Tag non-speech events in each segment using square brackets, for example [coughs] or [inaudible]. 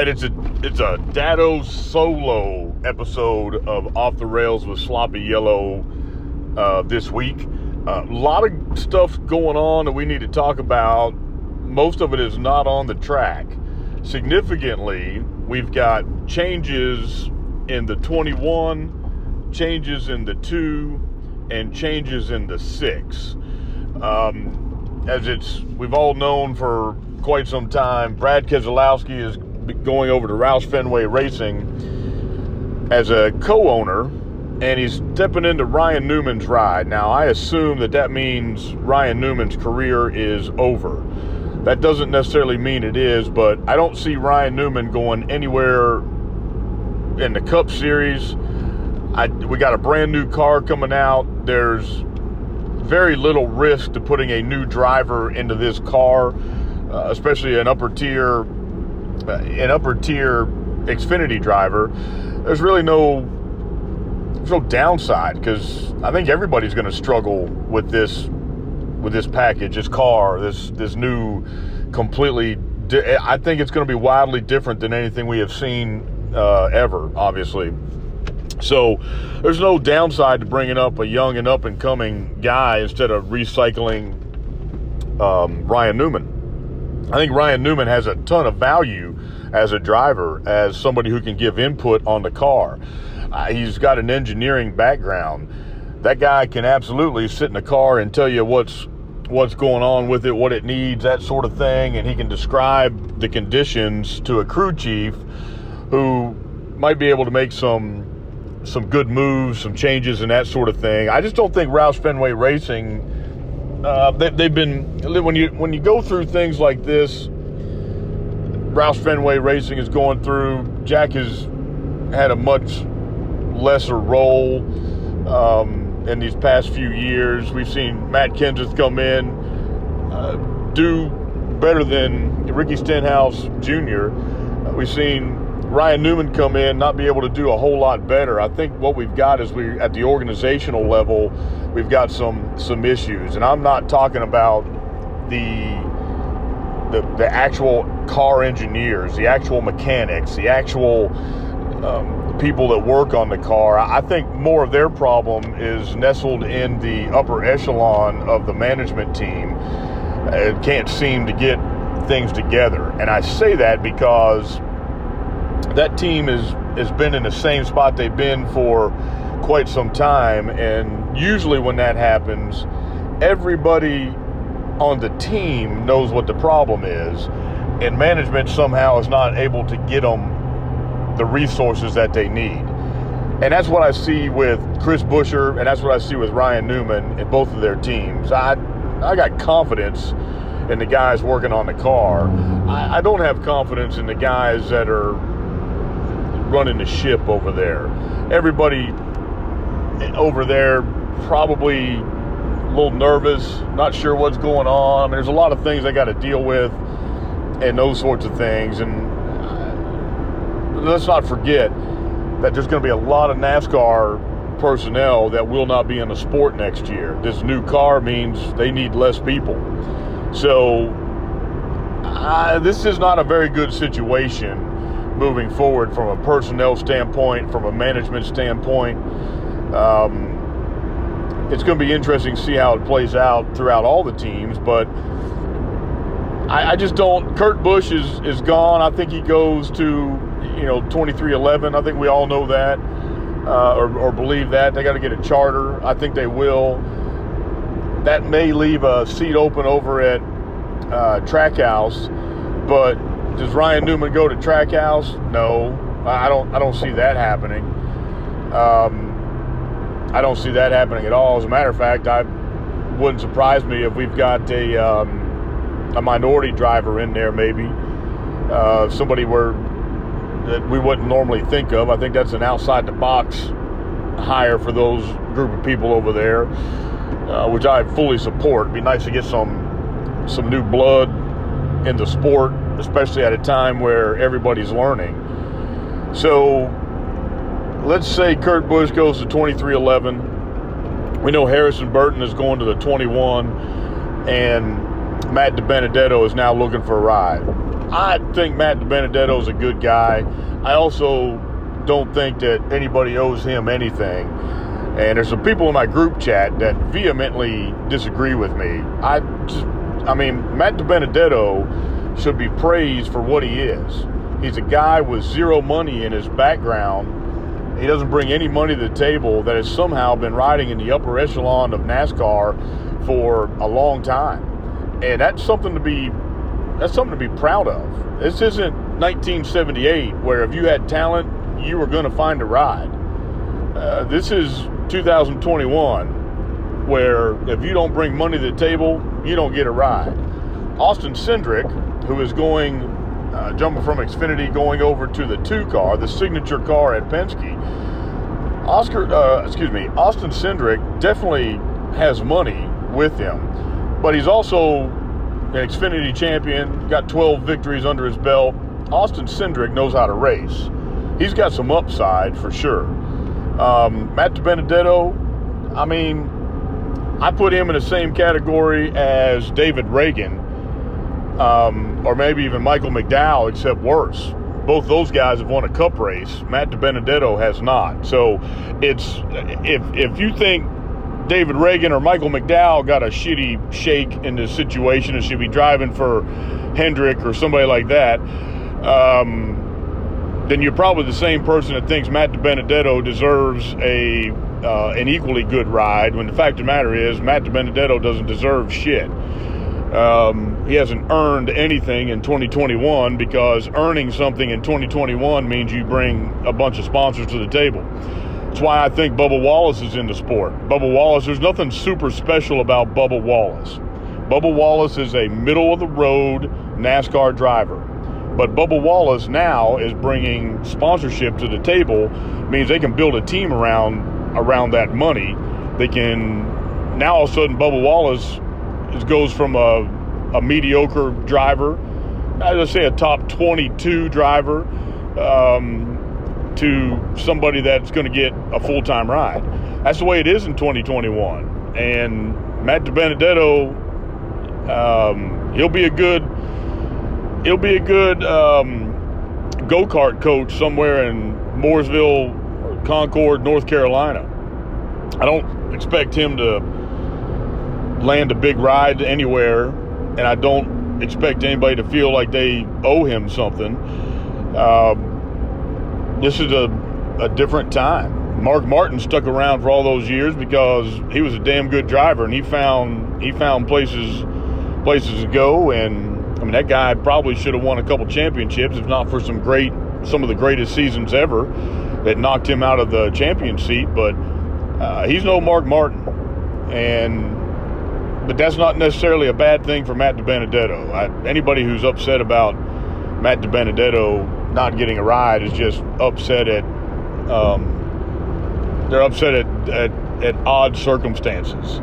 right, it's a it's a Dado solo episode of Off the Rails with Sloppy Yellow uh, this week. A uh, lot of stuff going on that we need to talk about. Most of it is not on the track. Significantly, we've got changes in the 21, changes in the 2, and changes in the 6. Um, as it's we've all known for quite some time, Brad Keselowski is going over to Roush Fenway Racing as a co-owner, and he's stepping into Ryan Newman's ride. Now, I assume that that means Ryan Newman's career is over. That doesn't necessarily mean it is, but I don't see Ryan Newman going anywhere in the Cup Series. I, we got a brand new car coming out. There's very little risk to putting a new driver into this car, uh, especially an upper tier an upper tier Xfinity driver, there's really no there's no downside because I think everybody's going to struggle with this with this package, this car, this this new completely. Di- I think it's going to be wildly different than anything we have seen uh, ever, obviously. So there's no downside to bringing up a young and up and coming guy instead of recycling um, Ryan Newman. I think Ryan Newman has a ton of value as a driver, as somebody who can give input on the car. Uh, he's got an engineering background. That guy can absolutely sit in the car and tell you what's what's going on with it, what it needs, that sort of thing, and he can describe the conditions to a crew chief who might be able to make some some good moves, some changes, and that sort of thing. I just don't think Roush Fenway Racing uh, they, have been when you when you go through things like this. Roush Fenway Racing is going through. Jack has had a much lesser role um, in these past few years. We've seen Matt Kenseth come in, uh, do better than Ricky Stenhouse Jr. Uh, we've seen Ryan Newman come in, not be able to do a whole lot better. I think what we've got is we at the organizational level, we've got some some issues, and I'm not talking about the the, the actual car engineers, the actual mechanics, the actual um, people that work on the car. I think more of their problem is nestled in the upper echelon of the management team. It can't seem to get things together, and I say that because that team is has been in the same spot they've been for quite some time and usually when that happens everybody on the team knows what the problem is and management somehow is not able to get them the resources that they need. And that's what I see with Chris Buescher and that's what I see with Ryan Newman in both of their teams. I I got confidence in the guys working on the car. I, I don't have confidence in the guys that are running the ship over there. Everybody over there probably a little nervous, not sure what's going on. I mean, there's a lot of things they got to deal with and those sorts of things. And uh, let's not forget that there's going to be a lot of NASCAR personnel that will not be in the sport next year. This new car means they need less people. So, uh, this is not a very good situation moving forward from a personnel standpoint, from a management standpoint. Um, it's going to be interesting to see how it plays out throughout all the teams, but I, I just don't. Kurt Busch is is gone. I think he goes to you know 23XI. I think we all know that uh, or, or believe that. They got to get a charter. I think they will. That may leave a seat open over at uh, Trackhouse, but does Ryan Newman go to Trackhouse? No, I don't. I don't see that happening. Um, I don't see that happening at all. As a matter of fact, I wouldn't surprise me if we've got a um, a minority driver in there, maybe uh, somebody where that we wouldn't normally think of. I think that's an outside the box hire for those group of people over there, uh, which I fully support. It'd be nice to get some some new blood in the sport especially at a time where everybody's learning. So let's say Kurt Busch goes to 23XI. We know Harrison Burton is going to the 21, and Matt DiBenedetto is now looking for a ride. I think Matt DiBenedetto is a good guy. I also don't think that anybody owes him anything. And there's some people in my group chat that vehemently disagree with me. I just, I mean, Matt DiBenedetto should be praised for what he is. He's a guy with zero money in his background. He doesn't bring any money to the table that has somehow been riding in the upper echelon of NASCAR for a long time. And that's something to be that's something to be proud of. This isn't 1978 where if you had talent, you were going to find a ride. Uh, this is 2021 where if you don't bring money to the table, you don't get a ride. Austin Cindric, who is going uh, jumping from Xfinity going over to the two car, the signature car at Penske. Oscar, uh, excuse me, Austin Cindric definitely has money with him, but he's also an Xfinity champion, got 12 victories under his belt. Austin Cindric knows how to race. He's got some upside for sure. Um, Matt DiBenedetto, I mean, I put him in the same category as David Ragan, um, or maybe even Michael McDowell, except worse. Both those guys have won a cup race. Matt DiBenedetto has not. So it's if if you think David Ragan or Michael McDowell got a shitty shake in this situation and should be driving for Hendrick or somebody like that, um, then you're probably the same person that thinks Matt DiBenedetto deserves a uh, an equally good ride. When the fact of the matter is, Matt DiBenedetto doesn't deserve shit. Um, he hasn't earned anything in 2021 because earning something in 2021 means you bring a bunch of sponsors to the table. That's why I think Bubba Wallace is in the sport. Bubba Wallace, there's nothing super special about Bubba Wallace. Bubba Wallace is a middle of the road NASCAR driver. But Bubba Wallace now is bringing sponsorship to the table, means they can build a team around around that money. They can now all of a sudden Bubba Wallace goes from a, a mediocre driver, let's say a top 22 driver, um, to somebody that's going to get a full time ride. That's the way it is in 2021. And Matt DiBenedetto, um, he'll be a good, he'll be a good um, go kart coach somewhere in Mooresville, Concord, North Carolina. I don't expect him to land a big ride anywhere, and I don't expect anybody to feel like they owe him something. Um, this is a, a different time. Mark Martin stuck around for all those years because he was a damn good driver, and he found he found places places to go. And I mean, that guy probably should have won a couple championships, if not for some great some of the greatest seasons ever that knocked him out of the champion seat. But uh, he's no Mark Martin, and but that's not necessarily a bad thing for Matt DiBenedetto. I, anybody who's upset about Matt DiBenedetto not getting a ride is just upset at um, they're upset at, at, at odd circumstances,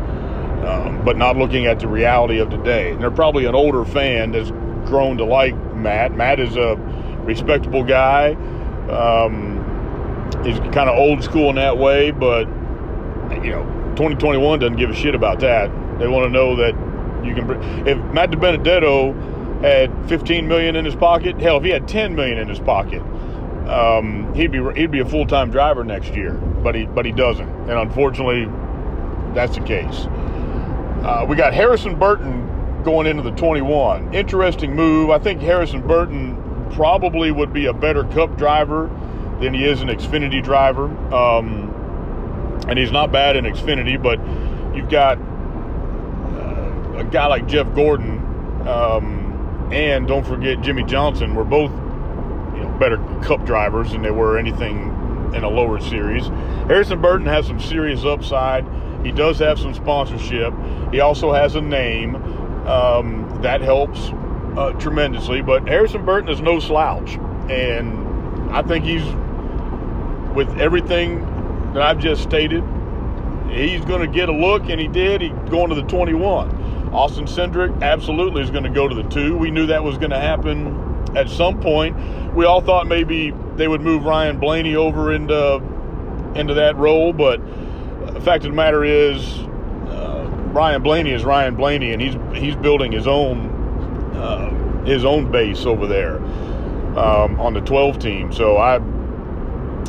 um, but not looking at the reality of today. And they're probably an older fan that's grown to like Matt. Matt is a respectable guy. Um, he's kind of old school in that way, but you know, 2021 doesn't give a shit about that. They want to know that you can. If Matt DiBenedetto had 15 million in his pocket, hell, if he had 10 million in his pocket, um, he'd be he'd be a full time driver next year. But he but he doesn't, and unfortunately, that's the case. Uh, we got Harrison Burton going into the 21. Interesting move. I think Harrison Burton probably would be a better Cup driver than he is an Xfinity driver. Um, and he's not bad in Xfinity, but you've got a guy like Jeff Gordon, um, and don't forget Jimmie Johnson were both you know, better Cup drivers than they were anything in a lower series. Harrison Burton has some serious upside. He does have some sponsorship. He also has a name um, that helps uh, tremendously. But Harrison Burton is no slouch, and I think he's with everything that I've just stated. He's going to get a look, and he did. He's going to the 21. Austin Cindric absolutely is going to go to the two. We knew that was going to happen at some point. We all thought maybe they would move Ryan Blaney over into into that role, but the fact of the matter is, uh, Ryan Blaney is Ryan Blaney, and he's he's building his own uh, his own base over there um, on the 12 team. So I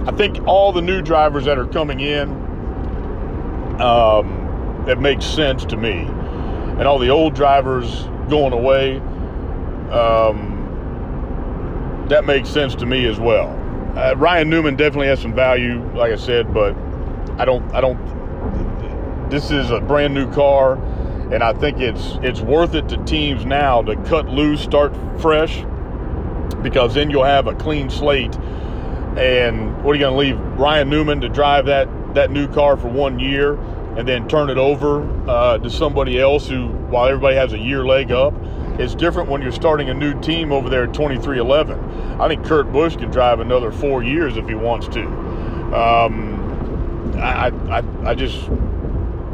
I think all the new drivers that are coming in, um, it makes sense to me, and all the old drivers going away, um, that makes sense to me as well. Uh, Ryan Newman definitely has some value, like I said, but I don't I don't. This is a brand new car, and I think it's it's worth it to teams now to cut loose, start fresh, because then you'll have a clean slate. And what are you going to leave Ryan Newman to drive that that new car for one year, and then turn it over uh, to somebody else who, while everybody has a year leg up, it's different when you're starting a new team over there at 23XI. I think Kurt Busch can drive another four years if he wants to. Um, I, I, I just,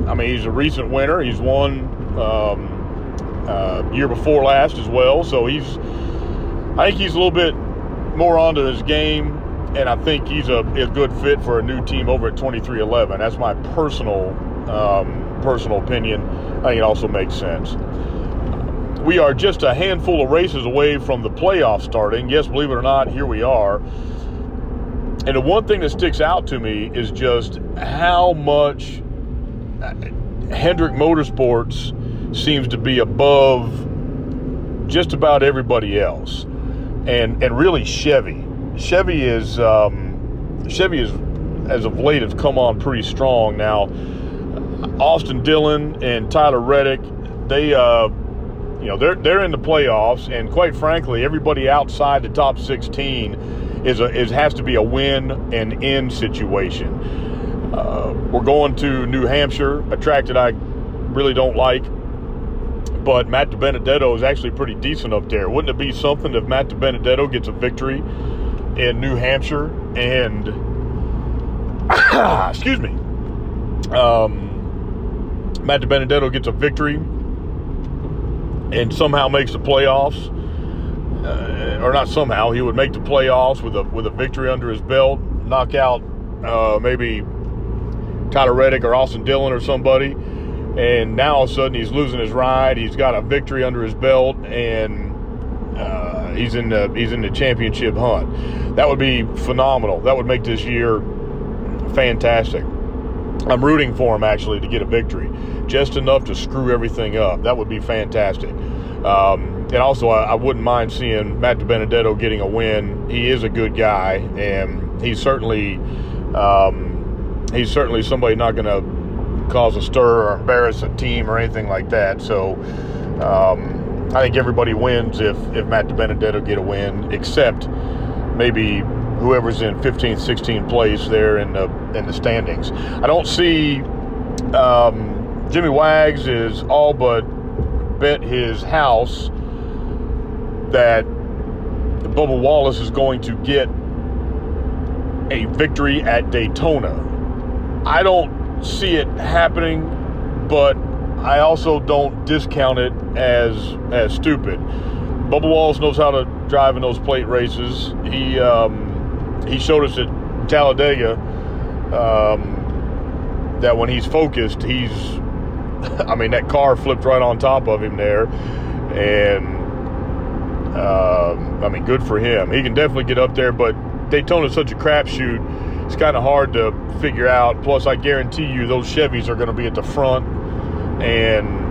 I mean, he's a recent winner. He's won um, uh, year before last as well. So he's, I think he's a little bit more onto his game, and I think he's a, a good fit for a new team over at 23XI. That's my personal, um, personal opinion. I think it also makes sense we are just a handful of races away from the playoffs starting. Yes, believe it or not, here we are. And the one thing that sticks out to me is just how much Hendrick Motorsports seems to be above just about everybody else, and and really Chevy. Chevy is um, Chevy is as of late has come on pretty strong now. Austin Dillon and Tyler Reddick, they uh, you know they're they're in the playoffs, and quite frankly, everybody outside the top 16 is a is has to be a win and in situation. Uh, we're going to New Hampshire, a track that I really don't like, but Matt DiBenedetto is actually pretty decent up there. Wouldn't it be something if Matt DiBenedetto gets a victory in New Hampshire and [coughs] excuse me, um, Matt DiBenedetto gets a victory and somehow makes the playoffs, uh, or not somehow, he would make the playoffs with a with a victory under his belt, knock out uh, maybe Tyler Reddick or Austin Dillon or somebody, and now all of a sudden he's losing his ride. He's got a victory under his belt, and uh, he's in the he's in the championship hunt. That would be phenomenal. That would make this year fantastic. I'm rooting for him actually to get a victory, just enough to screw everything up. That would be fantastic. Um, and also, I, I, wouldn't mind seeing Matt Benedetto getting a win. He is a good guy, and he's certainly um, he's certainly somebody not going to cause a stir or embarrass a team or anything like that. So. Um, I think everybody wins if, if Matt DiBenedetto get a win, except maybe whoever's in 15th, 16th place there in the in the standings. I don't see um, Jimmy Wags is all but bet his house that Bubba Wallace is going to get a victory at Daytona. I don't see it happening, but I also don't discount it as as stupid. Bubba Wallace knows how to drive in those plate races. He um, he showed us at Talladega um, that when he's focused, he's, [laughs] I mean, that car flipped right on top of him there. And, uh, I mean, good for him. He can definitely get up there, but Daytona's such a crapshoot. It's kind of hard to figure out. Plus, I guarantee you, those Chevys are going to be at the front, and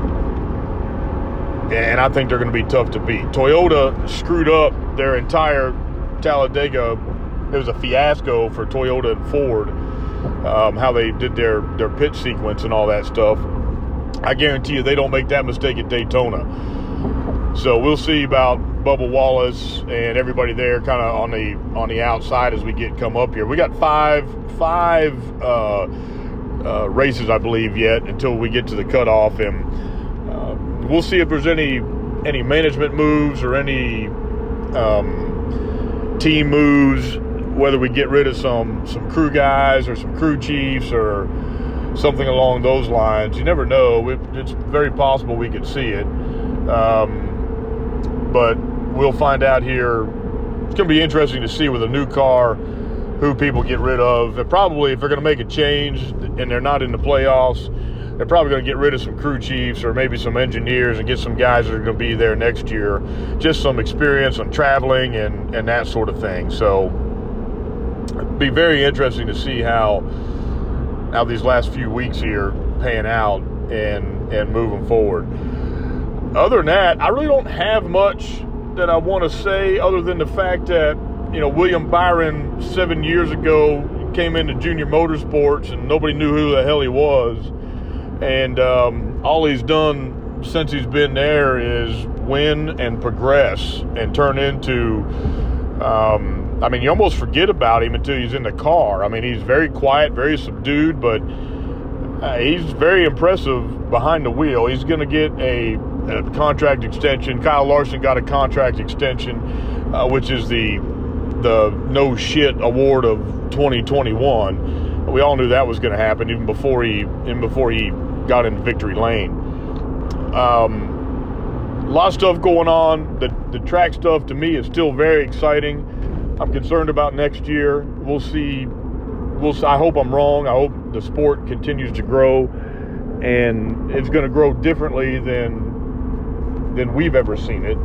and I think they're going to be tough to beat. Toyota screwed up their entire Talladega it was a fiasco for Toyota and Ford, um, how they did their, their pit sequence and all that stuff. I guarantee you they don't make that mistake at Daytona. So we'll see about Bubba Wallace and everybody there kind of on the on the outside as we get come up here. We got five five uh, uh, races, I believe, yet until we get to the cutoff, and uh, we'll see if there's any any management moves or any um, team moves whether we get rid of some some crew guys or some crew chiefs or something along those lines. You never know. it's very possible we could see it, um, but we'll find out here. It's going to be interesting to see with a new car who people get rid of. And probably if they're going to make a change and they're not in the playoffs, they're probably going to get rid of some crew chiefs or maybe some engineers and get some guys that are going to be there next year. Just some experience on traveling and, and that sort of thing. So, it'd be very interesting to see how how these last few weeks here pan out and and moving forward. Other than that, I really don't have much that I want to say other than the fact that you know William Byron seven years ago came into junior motorsports and nobody knew who the hell he was, and um, all he's done since he's been there is win and progress and turn into. Um, I mean, you almost forget about him until he's in the car. I mean, he's very quiet, very subdued, but uh, he's very impressive behind the wheel. He's going to get a, a, contract extension. Kyle Larson got a contract extension, uh, which is the the no shit award of 2021. We all knew that was going to happen even before he even before he got in victory lane. Um, a lot of stuff going on. The the track stuff to me is still very exciting. I'm concerned about next year. We'll see. We'll. I hope I'm wrong. I hope the sport continues to grow, and it's going to grow differently than than we've ever seen it.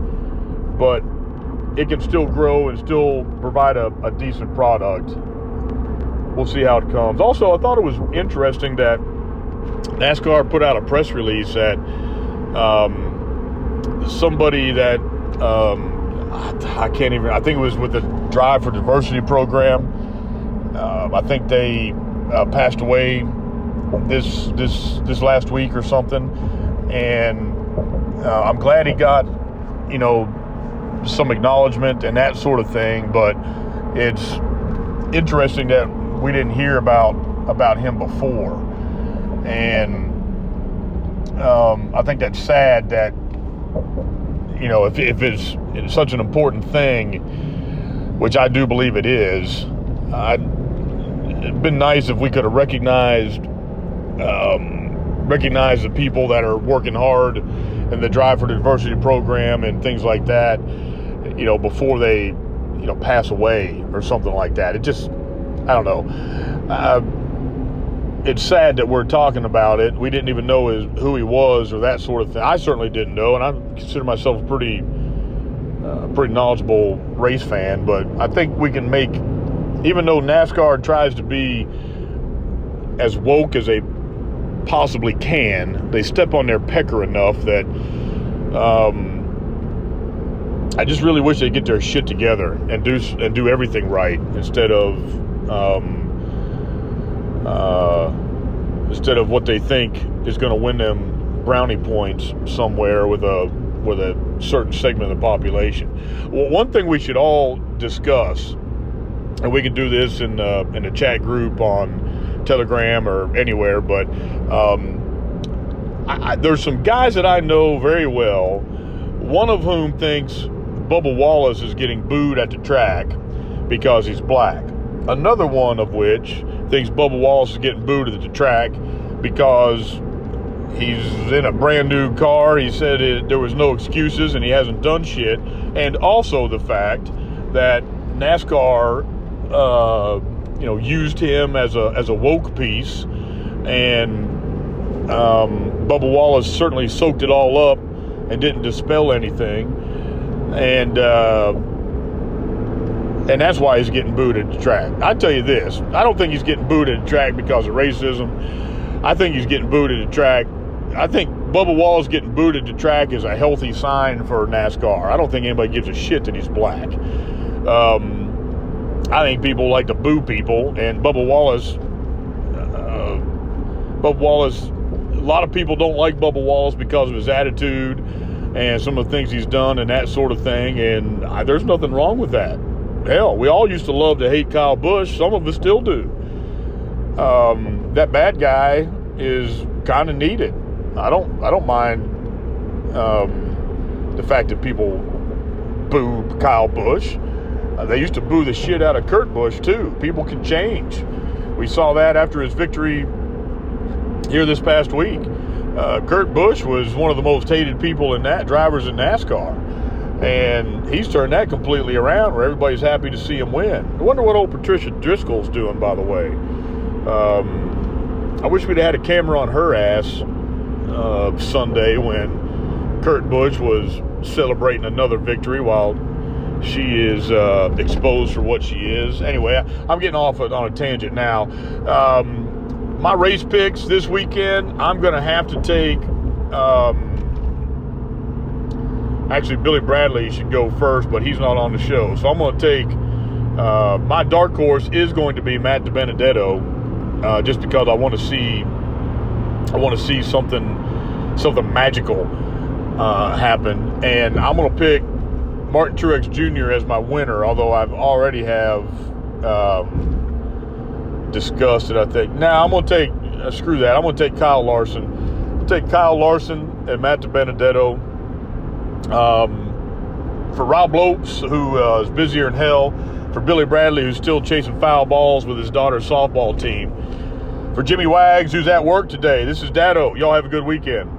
But it can still grow and still provide a, a decent product. We'll see how it comes. Also, I thought it was interesting that NASCAR put out a press release that um, somebody that um, I can't even. I think it was with the Drive for Diversity program. Uh, I think they uh, passed away this this this last week or something, and uh, I'm glad he got you know some acknowledgement and that sort of thing. But it's interesting that we didn't hear about about him before, and um, I think that's sad that you know, if, if it's, it's such an important thing, which I do believe it is, I'd, it'd been nice if we could have recognized um, recognized the people that are working hard in the Drive for Diversity program and things like that, you know, before they, you know, pass away or something like that. It just, I don't know. Uh, it's sad that we're talking about it. We didn't even know his, who he was or that sort of thing. I certainly didn't know, and I consider myself a pretty, uh, pretty knowledgeable race fan. But I think we can make, even though NASCAR tries to be as woke as they possibly can, they step on their pecker enough that um, I just really wish they'd get their shit together and do and do everything right instead of. Um, uh, instead of what they think is going to win them brownie points somewhere with a with a certain segment of the population. Well, one thing we should all discuss, and we can do this in uh, in a chat group on Telegram or anywhere, but um, I, I, there's some guys that I know very well. One of whom thinks Bubba Wallace is getting booed at the track because he's black. Another one of which thinks Bubba Wallace is getting booed at the track because he's in a brand new car. He said it, there was no excuses and he hasn't done shit. And also the fact that NASCAR, uh, you know, used him as a as a woke piece, and um, Bubba Wallace certainly soaked it all up and didn't dispel anything. And uh, and that's why he's getting booed at the track. I tell you this, I don't think he's getting booed at the track because of racism. I think he's getting booed at the track. I think Bubba Wallace getting booed at the track is a healthy sign for NASCAR. I don't think anybody gives a shit that he's black. Um, I think people like to boo people, and Bubba Wallace, uh, Bubba Wallace, a lot of people don't like Bubba Wallace because of his attitude and some of the things he's done and that sort of thing. And I, there's nothing wrong with that hell, we all used to love to hate Kyle Busch. Some of us still do. Um, that bad guy is kind of needed. I don't. I don't mind um, the fact that people boo Kyle Busch. Uh, they used to boo the shit out of Kurt Busch too. People can change. We saw that after his victory here this past week. Uh, Kurt Busch was one of the most hated people in that drivers in NASCAR. And he's turned that completely around where everybody's happy to see him win. I wonder what old Patricia Driscoll's doing, by the way. Um, I wish we'd had a camera on her ass uh, Sunday when Kurt Busch was celebrating another victory while she is uh, exposed for what she is. Anyway, I'm getting off on a tangent now. Um, my race picks this weekend, I'm going to have to take. Um, actually, Billy Bradley should go first, but he's not on the show. So I'm going to take. Uh, my dark horse is going to be Matt DiBenedetto, uh, just because I want to see. I want to see something, something magical uh, happen, and I'm going to pick Martin Truex Jr. as my winner, although I've already have um, discussed it. I think now I'm going to take uh, screw that. I'm going to take Kyle Larson. take Kyle Larson and Matt DiBenedetto. Um, for Rob Lopes, who uh, is busier than hell. For Billy Bradley, who's still chasing foul balls with his daughter's softball team. For Jimmy Wags, who's at work today. This is Dado. Y'all have a good weekend.